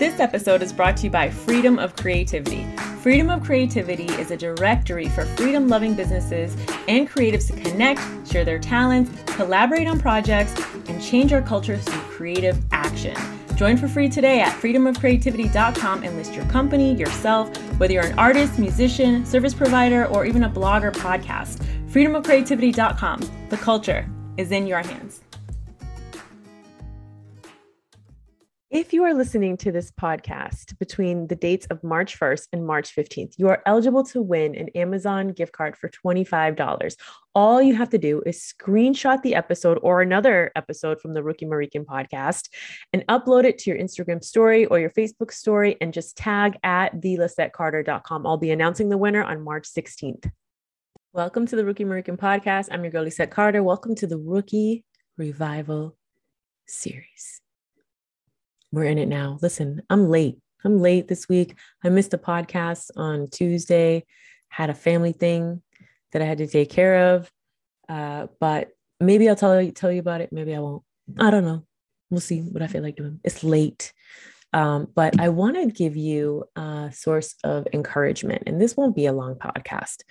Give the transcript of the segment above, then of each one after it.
This episode is brought to you by Freedom of Creativity. Freedom of Creativity is a directory for freedom loving businesses and creatives to connect, share their talents, collaborate on projects, and change our culture through creative action. Join for free today at freedomofcreativity.com and list your company, yourself, whether you're an artist, musician, service provider, or even a blog or podcast. Freedomofcreativity.com. The culture is in your hands. If you are listening to this podcast between the dates of March 1st and March 15th, you are eligible to win an Amazon gift card for $25. All you have to do is screenshot the episode or another episode from the Rookie American podcast and upload it to your Instagram story or your Facebook story and just tag at thelissettecarter.com. I'll be announcing the winner on March 16th. Welcome to the Rookie American podcast. I'm your girl, Lissette Carter. Welcome to the Rookie Revival series. We're in it now. Listen, I'm late. I'm late this week. I missed a podcast on Tuesday, had a family thing that I had to take care of. Uh, but maybe I'll tell you, tell you about it. Maybe I won't. I don't know. We'll see what I feel like doing. It's late. Um, but I want to give you a source of encouragement. And this won't be a long podcast.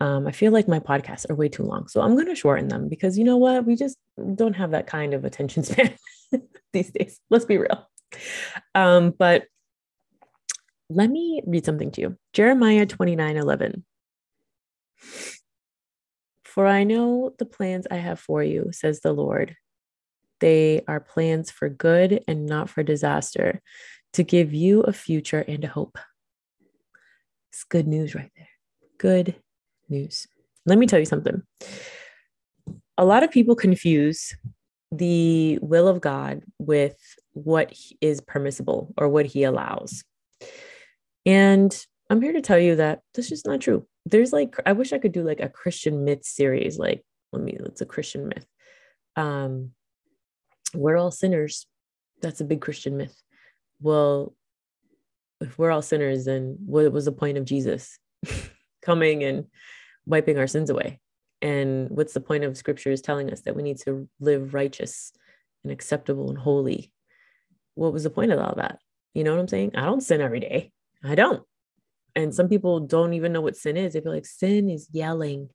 Um, I feel like my podcasts are way too long. So I'm going to shorten them because you know what? We just don't have that kind of attention span these days. Let's be real. Um, but let me read something to you Jeremiah 29 11. For I know the plans I have for you, says the Lord. They are plans for good and not for disaster, to give you a future and a hope. It's good news right there. Good news. Let me tell you something. A lot of people confuse the will of God with what is permissible or what he allows. And I'm here to tell you that that's just not true. There's like, I wish I could do like a Christian myth series. Like, let me, it's a Christian myth. Um, we're all sinners. That's a big Christian myth. Well, if we're all sinners, then what was the point of Jesus coming and wiping our sins away? And what's the point of scriptures telling us that we need to live righteous and acceptable and holy? What was the point of all that? You know what I'm saying? I don't sin every day. I don't. And some people don't even know what sin is. They feel like sin is yelling.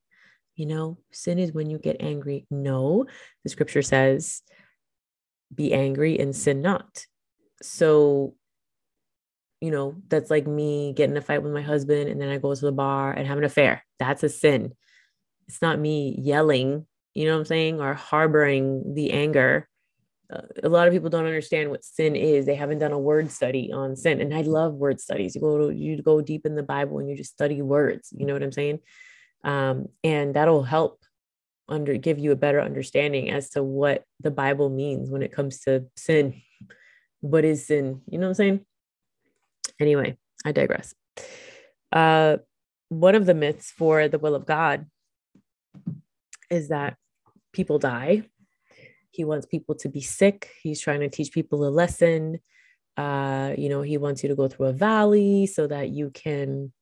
You know, sin is when you get angry. No, the scripture says, be angry and sin not. So, you know, that's like me getting a fight with my husband and then I go to the bar and have an affair. That's a sin it's not me yelling, you know what I'm saying, or harboring the anger. A lot of people don't understand what sin is. They haven't done a word study on sin, and I love word studies. You go to, you go deep in the Bible and you just study words. You know what I'm saying, um, and that'll help under give you a better understanding as to what the Bible means when it comes to sin. What is sin? You know what I'm saying? Anyway, I digress. Uh, one of the myths for the will of God is that people die. He wants people to be sick. He's trying to teach people a lesson. Uh, you know, he wants you to go through a valley so that you can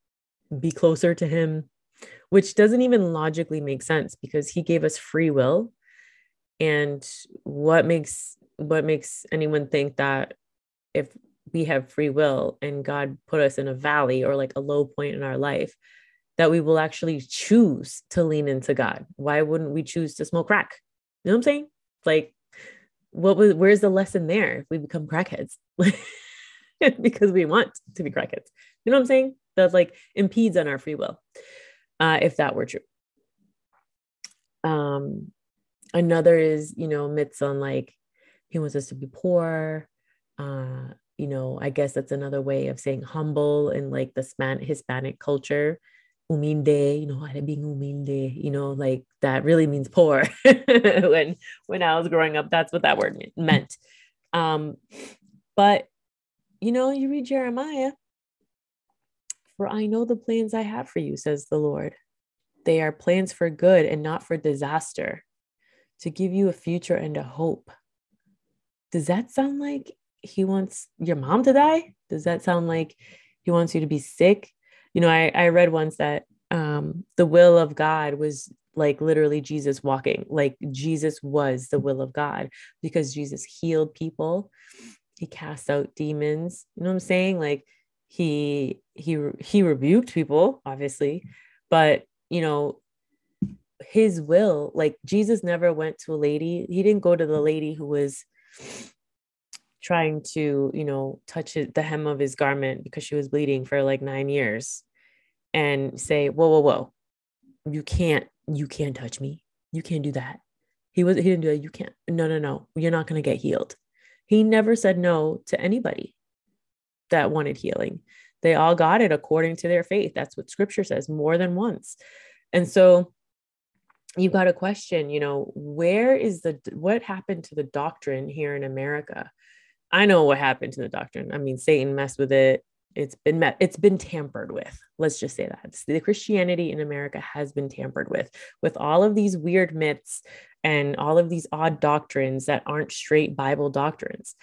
be closer to him, which doesn't even logically make sense because he gave us free will. And what makes what makes anyone think that if we have free will and God put us in a valley or like a low point in our life, that we will actually choose to lean into God. Why wouldn't we choose to smoke crack? You know what I'm saying? Like, what was where's the lesson there if we become crackheads? because we want to be crackheads. You know what I'm saying? That like impedes on our free will. Uh, if that were true. Um, another is, you know, myths on like he wants us to be poor. Uh, you know, I guess that's another way of saying humble in like the Span- Hispanic culture humilde, you know, being humilde, you know, like that really means poor. when when I was growing up, that's what that word meant. Um, but you know, you read Jeremiah, for I know the plans I have for you, says the Lord. They are plans for good and not for disaster, to give you a future and a hope. Does that sound like he wants your mom to die? Does that sound like he wants you to be sick? You know, I, I read once that um, the will of God was like literally Jesus walking, like Jesus was the will of God because Jesus healed people he cast out demons. You know what I'm saying? Like he he he rebuked people, obviously, but you know, his will, like Jesus never went to a lady. He didn't go to the lady who was trying to, you know, touch the hem of his garment because she was bleeding for like nine years and say, whoa, whoa, whoa, you can't, you can't touch me. You can't do that. He was, he didn't do it. You can't. No, no, no. You're not going to get healed. He never said no to anybody that wanted healing. They all got it according to their faith. That's what scripture says more than once. And so you've got a question, you know, where is the, what happened to the doctrine here in America? I know what happened to the doctrine. I mean, Satan messed with it. It's been met, it's been tampered with. Let's just say that the Christianity in America has been tampered with, with all of these weird myths and all of these odd doctrines that aren't straight Bible doctrines.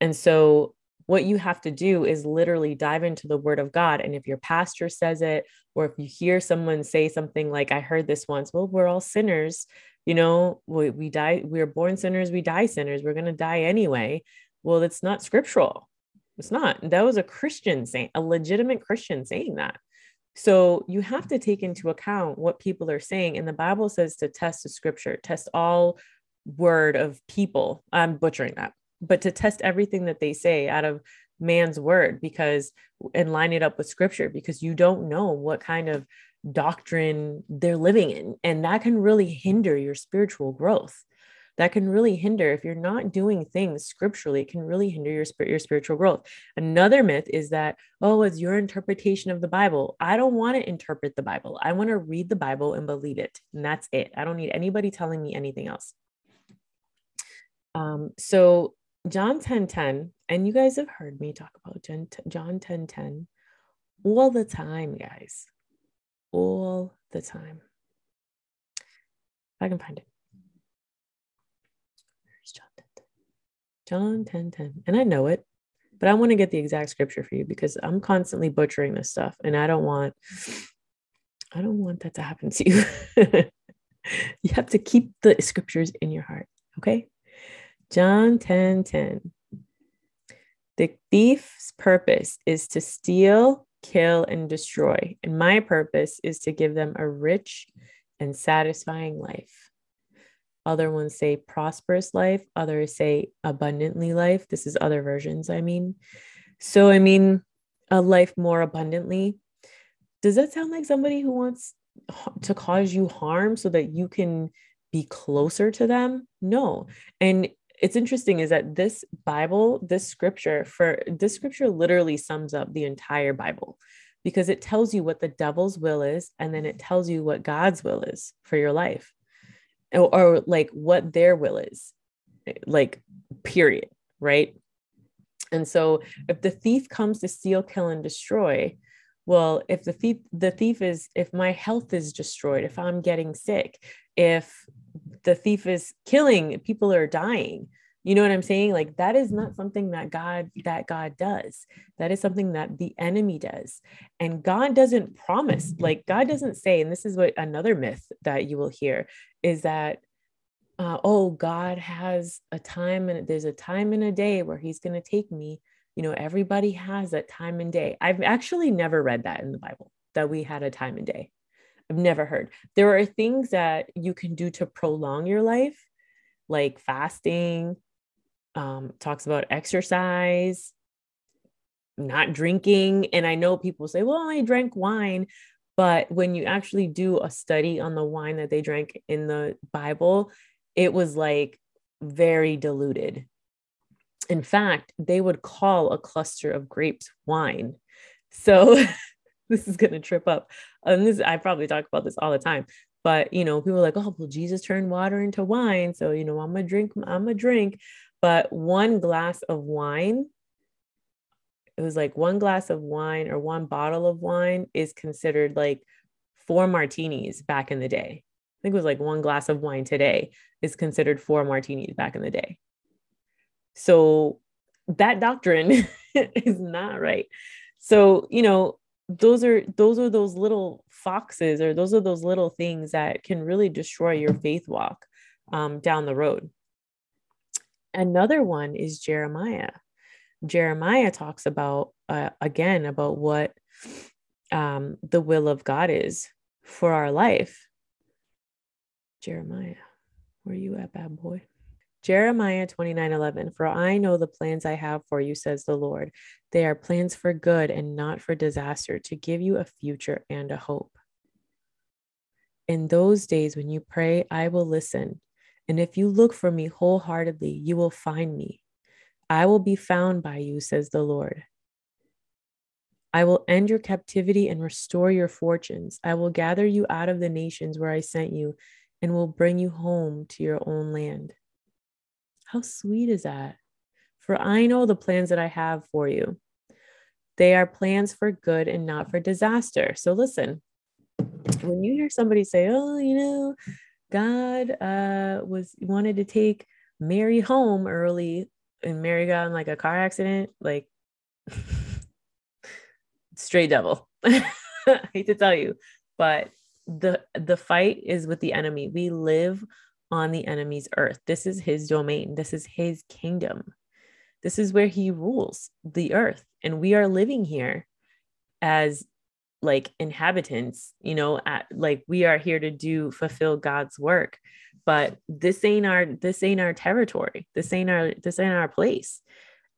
And so what you have to do is literally dive into the word of God. And if your pastor says it, or if you hear someone say something like, I heard this once, well, we're all sinners. You know, we, we die, we're born sinners, we die sinners, we're going to die anyway well, it's not scriptural. It's not. That was a Christian saying, a legitimate Christian saying that. So you have to take into account what people are saying. And the Bible says to test the scripture, test all word of people. I'm butchering that, but to test everything that they say out of man's word because and line it up with scripture because you don't know what kind of doctrine they're living in. And that can really hinder your spiritual growth that can really hinder if you're not doing things scripturally it can really hinder your spirit your spiritual growth. Another myth is that oh it's your interpretation of the bible. I don't want to interpret the bible. I want to read the bible and believe it and that's it. I don't need anybody telling me anything else. Um, so john 10 10 and you guys have heard me talk about john 10 10 all the time guys. All the time. If i can find it John 10 10. And I know it, but I want to get the exact scripture for you because I'm constantly butchering this stuff and I don't want I don't want that to happen to you. you have to keep the scriptures in your heart, okay? John 10 10. The thief's purpose is to steal, kill, and destroy. And my purpose is to give them a rich and satisfying life. Other ones say prosperous life. Others say abundantly life. This is other versions, I mean. So, I mean, a life more abundantly. Does that sound like somebody who wants to cause you harm so that you can be closer to them? No. And it's interesting is that this Bible, this scripture, for this scripture literally sums up the entire Bible because it tells you what the devil's will is and then it tells you what God's will is for your life or, or like what their will is eh, like period right? And so if the thief comes to steal kill and destroy well if the thief the thief is if my health is destroyed if i'm getting sick if the thief is killing people are dying you know what i'm saying? Like that is not something that god that god does. That is something that the enemy does. And god doesn't promise like god doesn't say and this is what another myth that you will hear is that uh, oh god has a time and there's a time and a day where he's going to take me. You know everybody has that time and day. I've actually never read that in the bible that we had a time and day. I've never heard. There are things that you can do to prolong your life like fasting um, talks about exercise, not drinking. And I know people say, well, I drank wine. But when you actually do a study on the wine that they drank in the Bible, it was like very diluted. In fact, they would call a cluster of grapes wine. So this is going to trip up. And this, I probably talk about this all the time. But you know, people are like, oh, well, Jesus turned water into wine. So, you know, I'm gonna drink, I'm gonna drink but one glass of wine it was like one glass of wine or one bottle of wine is considered like four martinis back in the day. I think it was like one glass of wine today is considered four martinis back in the day. So that doctrine is not right. So, you know, those are those are those little foxes or those are those little things that can really destroy your faith walk um, down the road. Another one is Jeremiah. Jeremiah talks about, uh, again, about what um, the will of God is for our life. Jeremiah, where are you at, bad boy? Jeremiah 29 11, for I know the plans I have for you, says the Lord. They are plans for good and not for disaster, to give you a future and a hope. In those days when you pray, I will listen. And if you look for me wholeheartedly, you will find me. I will be found by you, says the Lord. I will end your captivity and restore your fortunes. I will gather you out of the nations where I sent you and will bring you home to your own land. How sweet is that? For I know the plans that I have for you. They are plans for good and not for disaster. So listen, when you hear somebody say, "Oh, you know, God uh, was wanted to take Mary home early, and Mary got in like a car accident," like straight devil. I hate to tell you, but the the fight is with the enemy. We live on the enemy's earth. This is his domain. This is his kingdom. This is where he rules the earth. And we are living here as like inhabitants, you know, at, like we are here to do fulfill God's work. But this ain't our this ain't our territory. This ain't our this ain't our place.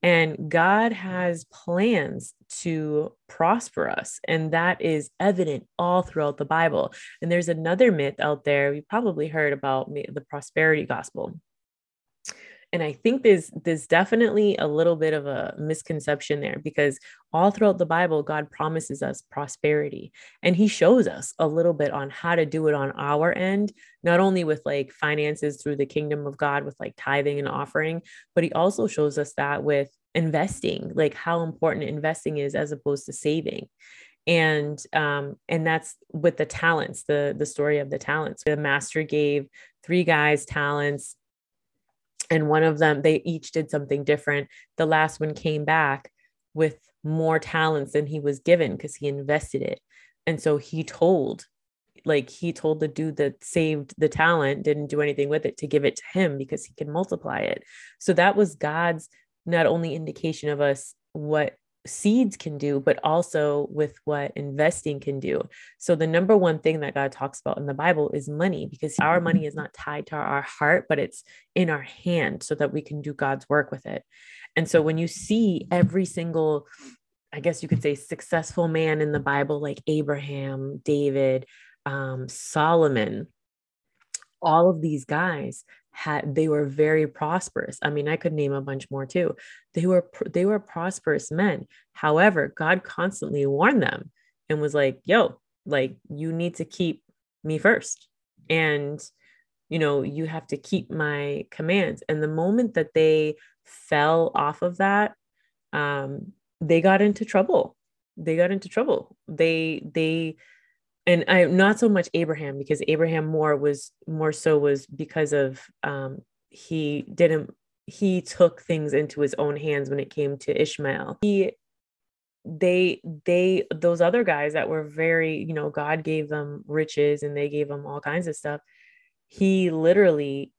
And God has plans to prosper us. And that is evident all throughout the Bible. And there's another myth out there. You probably heard about the prosperity gospel. And I think there's there's definitely a little bit of a misconception there because all throughout the Bible, God promises us prosperity. And he shows us a little bit on how to do it on our end, not only with like finances through the kingdom of God with like tithing and offering, but he also shows us that with investing, like how important investing is as opposed to saving and um and that's with the talents the the story of the talents the master gave three guys talents and one of them they each did something different. The last one came back with more talents than he was given because he invested it. And so he told like he told the dude that saved the talent didn't do anything with it to give it to him because he can multiply it. So that was god's not only indication of us what seeds can do, but also with what investing can do. So, the number one thing that God talks about in the Bible is money because our money is not tied to our heart, but it's in our hand so that we can do God's work with it. And so, when you see every single, I guess you could say, successful man in the Bible, like Abraham, David, um, Solomon, all of these guys had they were very prosperous. I mean i could name a bunch more too. They were they were prosperous men. However god constantly warned them and was like yo like you need to keep me first. And you know you have to keep my commands. And the moment that they fell off of that um they got into trouble. They got into trouble. They they and I not so much Abraham because Abraham more was more so was because of um he didn't he took things into his own hands when it came to Ishmael. He they they those other guys that were very, you know, God gave them riches and they gave them all kinds of stuff. He literally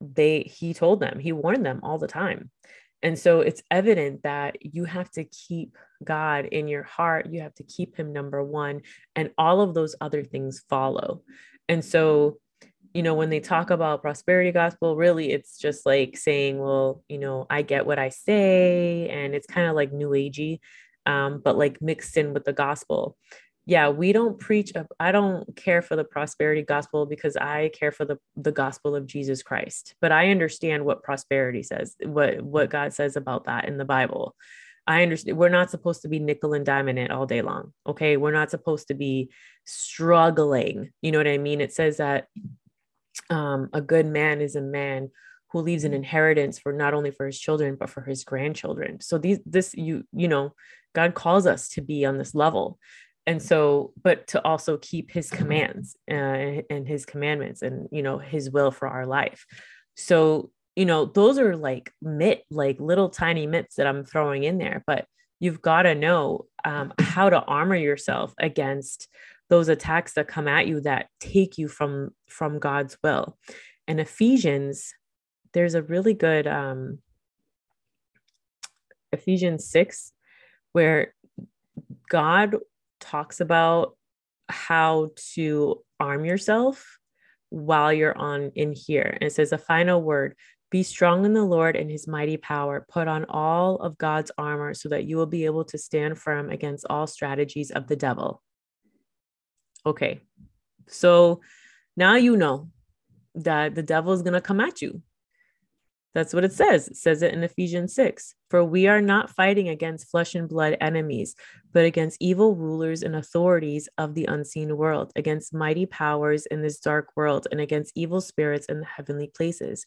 they he told them, he warned them all the time. And so it's evident that you have to keep God in your heart. You have to keep him number one, and all of those other things follow. And so, you know, when they talk about prosperity gospel, really it's just like saying, well, you know, I get what I say, and it's kind of like new agey, um, but like mixed in with the gospel yeah we don't preach i don't care for the prosperity gospel because i care for the the gospel of jesus christ but i understand what prosperity says what what god says about that in the bible i understand we're not supposed to be nickel and diamond it all day long okay? We're not supposed to be struggling you know what i mean? It says that um, a good man is a man who leaves an inheritance for not only for his children but for his grandchildren. So these this you you know god calls us to be on this level. And so but to also keep his commands uh, and his commandments and you know his will for our life. So you know those are like myth like little tiny myths that i'm throwing in there but you've got to know um, how to armor yourself against those attacks that come at you that take you from from god's will and ephesians there's a really good um Ephesians 6, where God talks about how to arm yourself while you're on in here. And it says a final word be strong in the Lord and his mighty power. Put on all of God's armor so that you will be able to stand firm against all strategies of the devil. Okay, so now you know that the devil is going to come at you. That's what it says. It says it in Ephesians 6. For we are not fighting against flesh and blood enemies, but against evil rulers and authorities of the unseen world, against mighty powers in this dark world, and against evil spirits in the heavenly places.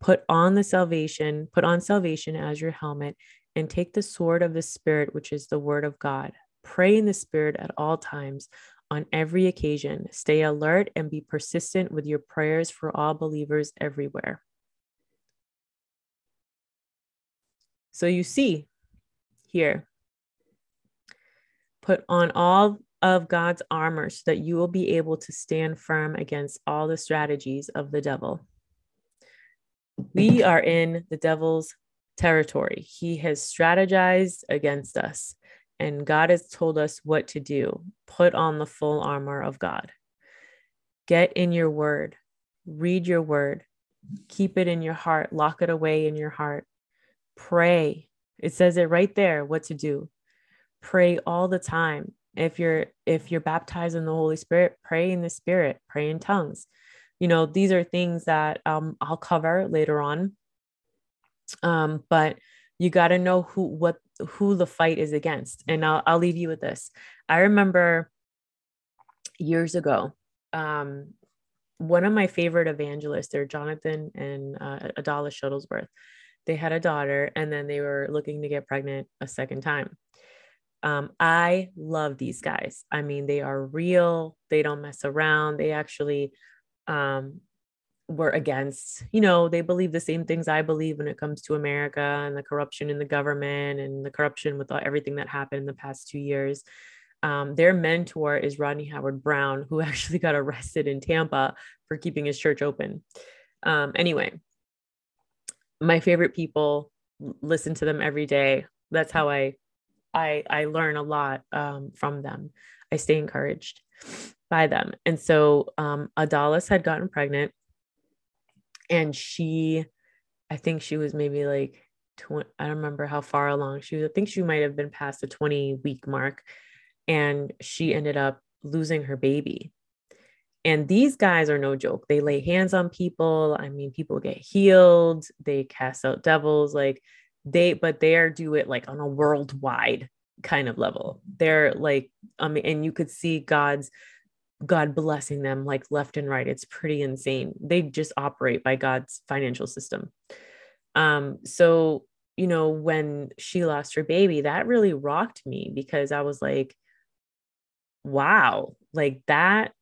Put on the salvation, put on salvation as your helmet, and take the sword of the Spirit, which is the word of God. Pray in the Spirit at all times, on every occasion. Stay alert and be persistent with your prayers for all believers everywhere. So you see, here. Put on all of God's armor so that you will be able to stand firm against all the strategies of the devil. We are in the devil's territory. He has strategized against us, and God has told us what to do. Put on the full armor of God. Get in your word, read your word, keep it in your heart, lock it away in your heart. Pray, it says it right there what to do. Pray all the time. If you're if you're baptized in the Holy Spirit, pray in the Spirit, pray in tongues. You know, these are things that um, I'll cover later on. Um, but you got to know who what who the fight is against. And I'll I'll leave you with this. I remember years ago, um, one of my favorite evangelists, they're Jonathan and uh, Adalis Shuttlesworth they had a daughter and then they were looking to get pregnant a second time. Um, I love these guys. I mean, they are real, they don't mess around. They actually um, were against, you know, they believe the same things I believe when it comes to America and the corruption in the government and the corruption with everything that happened in the past two years. Um, their mentor is Rodney Howard-Browne, who actually got arrested in Tampa for keeping his church open. Um, anyway, my favorite people listen to them every day that's how i i i learn a lot um, from them i stay encouraged by them and so um adalis had gotten pregnant and she i think she was maybe like 20, i don't remember how far along she was i think she might have been past the 20 week mark and she ended up losing her baby and these guys are no joke. They lay hands on people. I mean, people get healed, they cast out devils, like they, but they are do it like on a worldwide kind of level. They're like, I mean, and you could see God's God blessing them like left and right. It's pretty insane. They just operate by God's financial system. Um, so you know, when she lost her baby, that really rocked me because I was like, wow, like that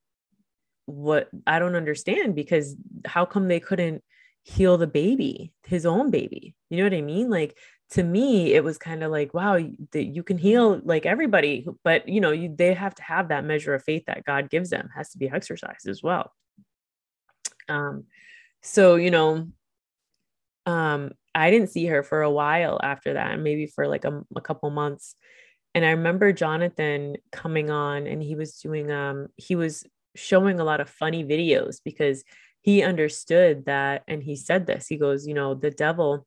what I don't understand because how come they couldn't heal the baby, his own baby? You know what I mean? Like to me, it was kind of like, wow, that you can heal like everybody, but you know, you they have to have that measure of faith that God gives them has to be exercised as well. Um, so you know, um, I didn't see her for a while after that, maybe for like a, a couple months. And I remember Jonathan coming on and he was doing um he was showing a lot of funny videos because he understood that and he said this he goes you know the devil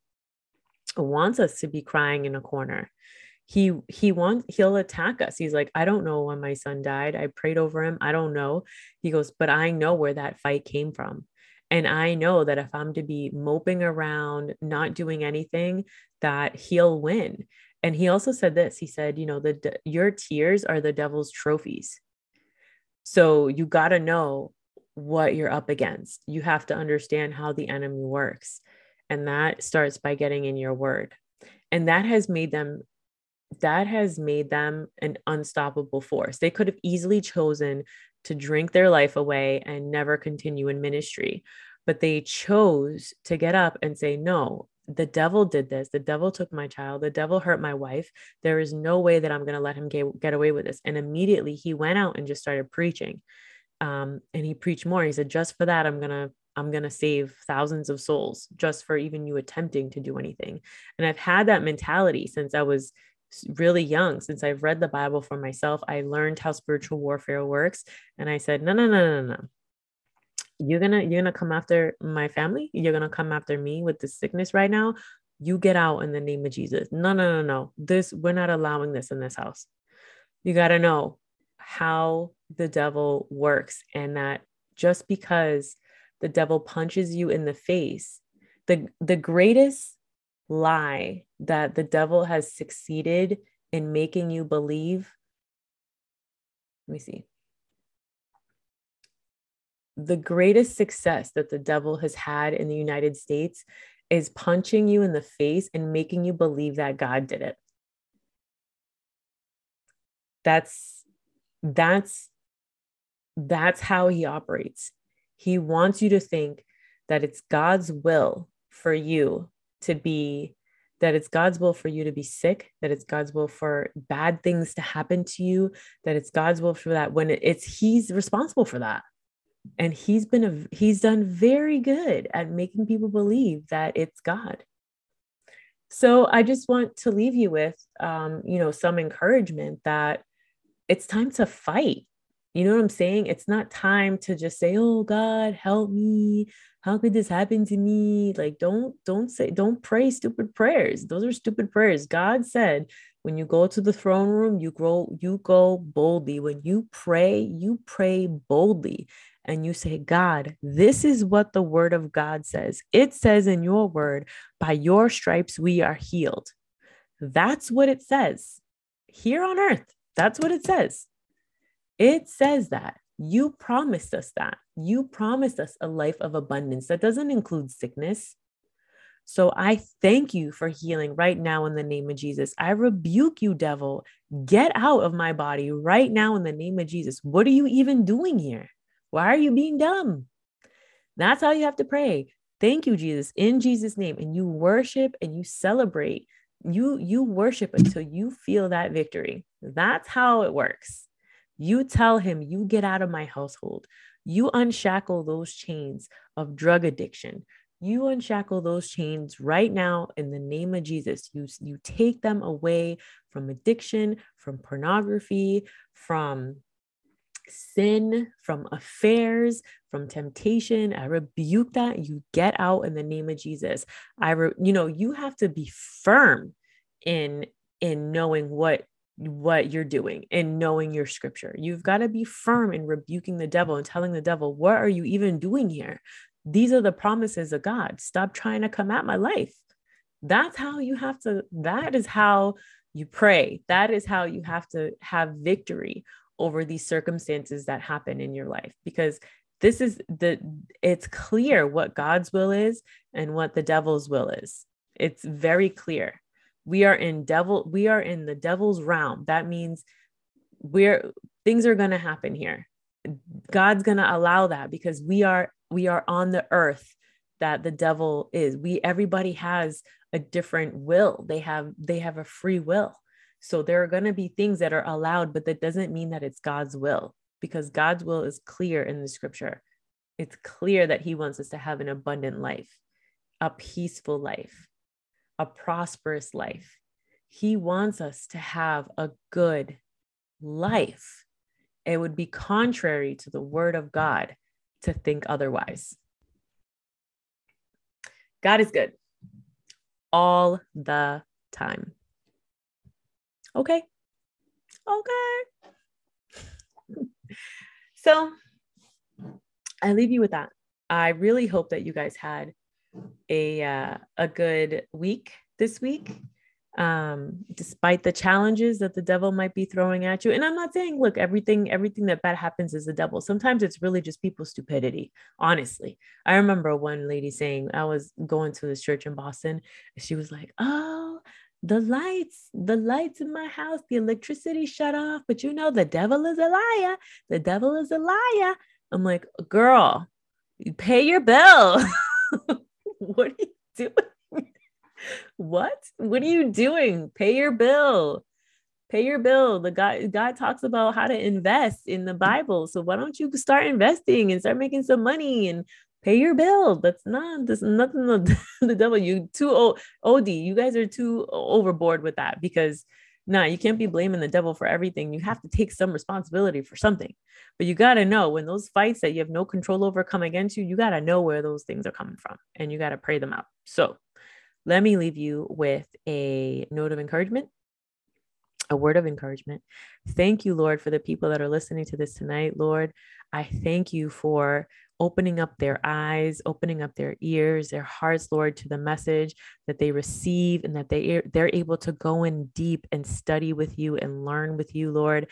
wants us to be crying in a corner. He he wants he'll attack us. He's like i don't know when my son died. I prayed over him. I don't know. He goes but i know where that fight came from. And i know that if i'm to be moping around not doing anything that he'll win. And he also said this. He said you know the your tears are the devil's trophies. So you got to know what you're up against. You have to understand how the enemy works. And that starts by getting in your word. And that has made them that has made them an unstoppable force. They could have easily chosen to drink their life away and never continue in ministry, but they chose to get up and say, No, the devil did this. The devil took my child. The devil hurt my wife. There is no way that I'm going to let him get, get away with this. And immediately he went out and just started preaching. Um, and he preached more. He said, just for that, I'm going to I'm going to save thousands of souls just for even you attempting to do anything. And I've had that mentality since I was really young since I've read the Bible for myself. I learned how spiritual warfare works. And I said, no, no, no, no, no. You're gonna you're gonna come after my family. You're gonna come after me with this sickness right now. You get out in the name of Jesus. No, no, no, no. This we're not allowing this in this house. You gotta know how the devil works, and that just because the devil punches you in the face, the the greatest lie that the devil has succeeded in making you believe. Let me see. The greatest success that the devil has had in the United States is punching you in the face and making you believe that God did it. That's that's that's how he operates. He wants you to think that it's God's will for you to be that it's God's will for you to be sick, that it's God's will for bad things to happen to you, that it's God's will for that when it's He's responsible for that. And He's been a He's done very good at making people believe that it's God. So I just want to leave you with, um, you know, some encouragement that it's time to fight. You know what I'm saying? It's not time to just say, "Oh God, help me. How could this happen to me? Like don't don't say don't pray stupid prayers. Those are stupid prayers. God said when you go to the throne room you grow you go boldly. When you pray you pray boldly. And you say god this is what the word of god says. It says in your word by your stripes we are healed. That's what it says here on earth. That's what it says it says that you promised us that. You promised us a life of abundance that doesn't include sickness. So I thank you for healing right now in the name of Jesus. I rebuke you, devil. Get out of my body right now in the name of Jesus. What are you even doing here? Why are you being dumb? That's how you have to pray. Thank you, Jesus, in Jesus' name. And you worship and you celebrate. You you worship until you feel that victory. That's how it works. You tell him, you get out of my household. You unshackle those chains of drug addiction. You unshackle those chains right now in the name of Jesus. You, you take them away from addiction, from pornography, from sin, from affairs, from temptation. I rebuke that. You get out in the name of Jesus. I, re- you know, you have to be firm in in knowing what what you're doing and knowing your scripture. You've got to be firm in rebuking the devil and telling the devil, What are you even doing here? These are the promises of God. Stop trying to come at my life. That's how you have to, that is how you pray. That is how you have to have victory over these circumstances that happen in your life because this is the it's clear what God's will is and what the devil's will is. It's very clear we are in devil we are in the devil's realm. That means we're things are going to happen here. God's going to allow that because we are we are on the earth that the devil is. We everybody has a different will. They have they have a free will. So there are going to be things that are allowed but that doesn't mean that it's god's will because god's will is clear in the scripture. It's clear that he wants us to have an abundant life a peaceful life a prosperous life. He wants us to have a good life. It would be contrary to the word of God to think otherwise. God is good all the time. Okay. Okay. so I leave you with that. I really hope that you guys had a uh, a good week this week um despite the challenges that the devil might be throwing at you and i'm not saying look everything everything that bad happens is the devil sometimes it's really just people's stupidity honestly i remember one lady saying i was going to this church in boston she was like oh the lights, the lights in my house, the electricity shut off, but you know, the devil is a liar. The devil is a liar. I'm like, girl, you pay your bill. what are you doing? what? What are you doing? Pay your bill. Pay your bill. The God, God talks about how to invest in the Bible. So why don't you start investing and start making some money and pay your bill. That's not that's nothing the, the devil. You too o- OD. You guys are too overboard with that because nah, you can't be blaming the devil for everything. You have mm. to take some responsibility for something. But you got to know when those fights that you have no control over come against you, you got to know where those things are coming from and you got to pray them out. So let me leave you with a note of encouragement a word of encouragement. Thank you, Lord, for the people that are listening to this tonight. Lord, I thank you for opening up their eyes, opening up their ears, their hearts, Lord, to the message that they receive and that they they're able to go in deep and study with you and learn with you, Lord,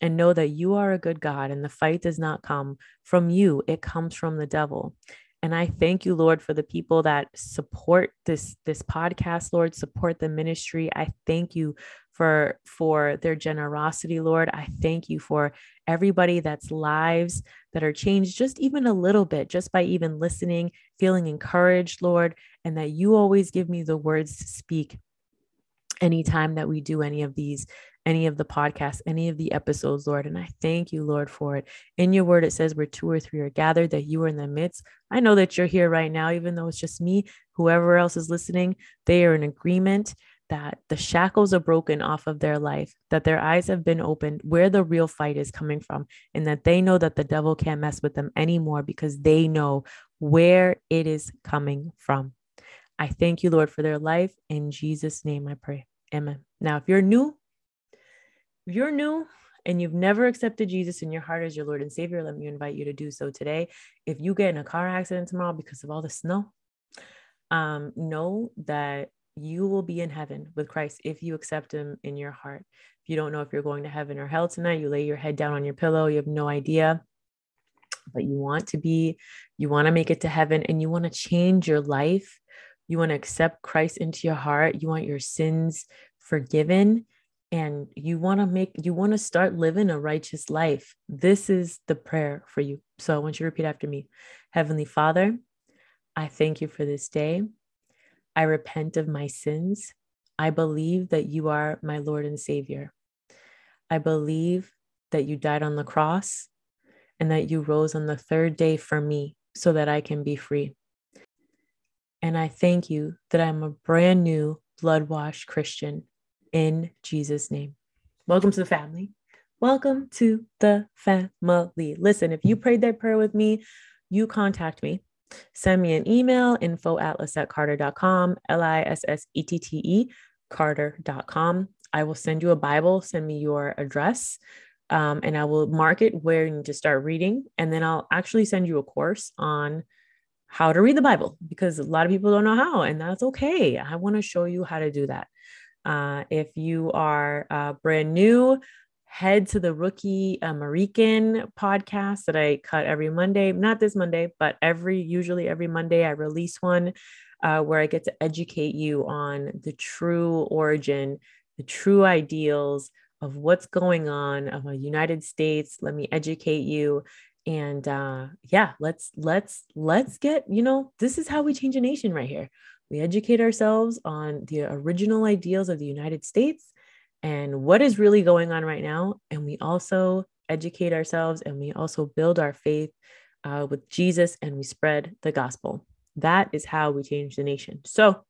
and know that you are a good God and the fight does not come from you, it comes from the devil. And I thank you, Lord, for the people that support this this podcast, Lord, support the ministry. I thank you for for their generosity, Lord. I thank you for everybody that's lives that are changed just even a little bit, just by even listening, feeling encouraged, Lord, and that you always give me the words to speak anytime that we do any of these any of the podcasts, any of the episodes, Lord. And I thank you, Lord, for it. In your word, it says where two or three are gathered, that you are in the midst. I know that you're here right now, even though it's just me, whoever else is listening, they are in agreement that the shackles are broken off of their life, that their eyes have been opened, where the real fight is coming from, and that they know that the devil can't mess with them anymore because they know where it is coming from. I thank you, Lord, for their life. In Jesus' name I pray. Amen. Now, if you're new, you're new and you've never accepted Jesus in your heart as your Lord and Savior, let me invite you to do so today. If you get in a car accident tomorrow because of all the snow, um, know that you will be in heaven with Christ if you accept Him in your heart. If you don't know if you're going to heaven or hell tonight, you lay your head down on your pillow, you have no idea, but you want to be, you want to make it to heaven and you want to change your life. You want to accept Christ into your heart. You want your sins forgiven and you want to make you want to start living a righteous life. This is the prayer for you. So i want you to repeat after me. Heavenly father i thank you for this day. I repent of my sins. I believe that you are my lord and savior. I believe that you died on the cross and that you rose on the third day for me so that i can be free. And i thank you that i'm a brand new blood washed christian in Jesus' name. Welcome to the family. Welcome to the family. Listen, if you prayed that prayer with me, you contact me. Send me an email, info at lissettecarter.com, L I S S E T T E, carter.com. I will send you a Bible, send me your address, um, and I will mark it where you need to start reading. And then I'll actually send you a course on how to read the Bible because a lot of people don't know how, and that's okay. I want to show you how to do that. Uh, if you are uh, brand new, head to the Rookie American podcast that I cut every Monday. Not this Monday, but every usually every Monday I release one uh, where I get to educate you on the true origin, the true ideals of what's going on of a United States. Let me educate you and uh yeah let's let's let's get you know this is how we change a nation right here we educate ourselves on the original ideals of the United States and what is really going on right now. And we also educate ourselves and we also build our faith uh, with Jesus and we spread the gospel. That is how we change the nation. So,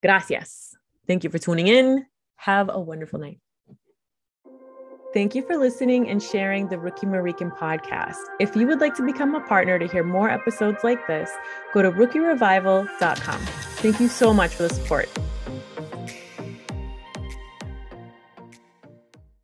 gracias. Thank you for tuning in. Have a wonderful night. Thank you for listening and sharing the Rookie American podcast. If you would like to become a partner to hear more episodes like this, go to rookierevival.com. Thank you so much for the support.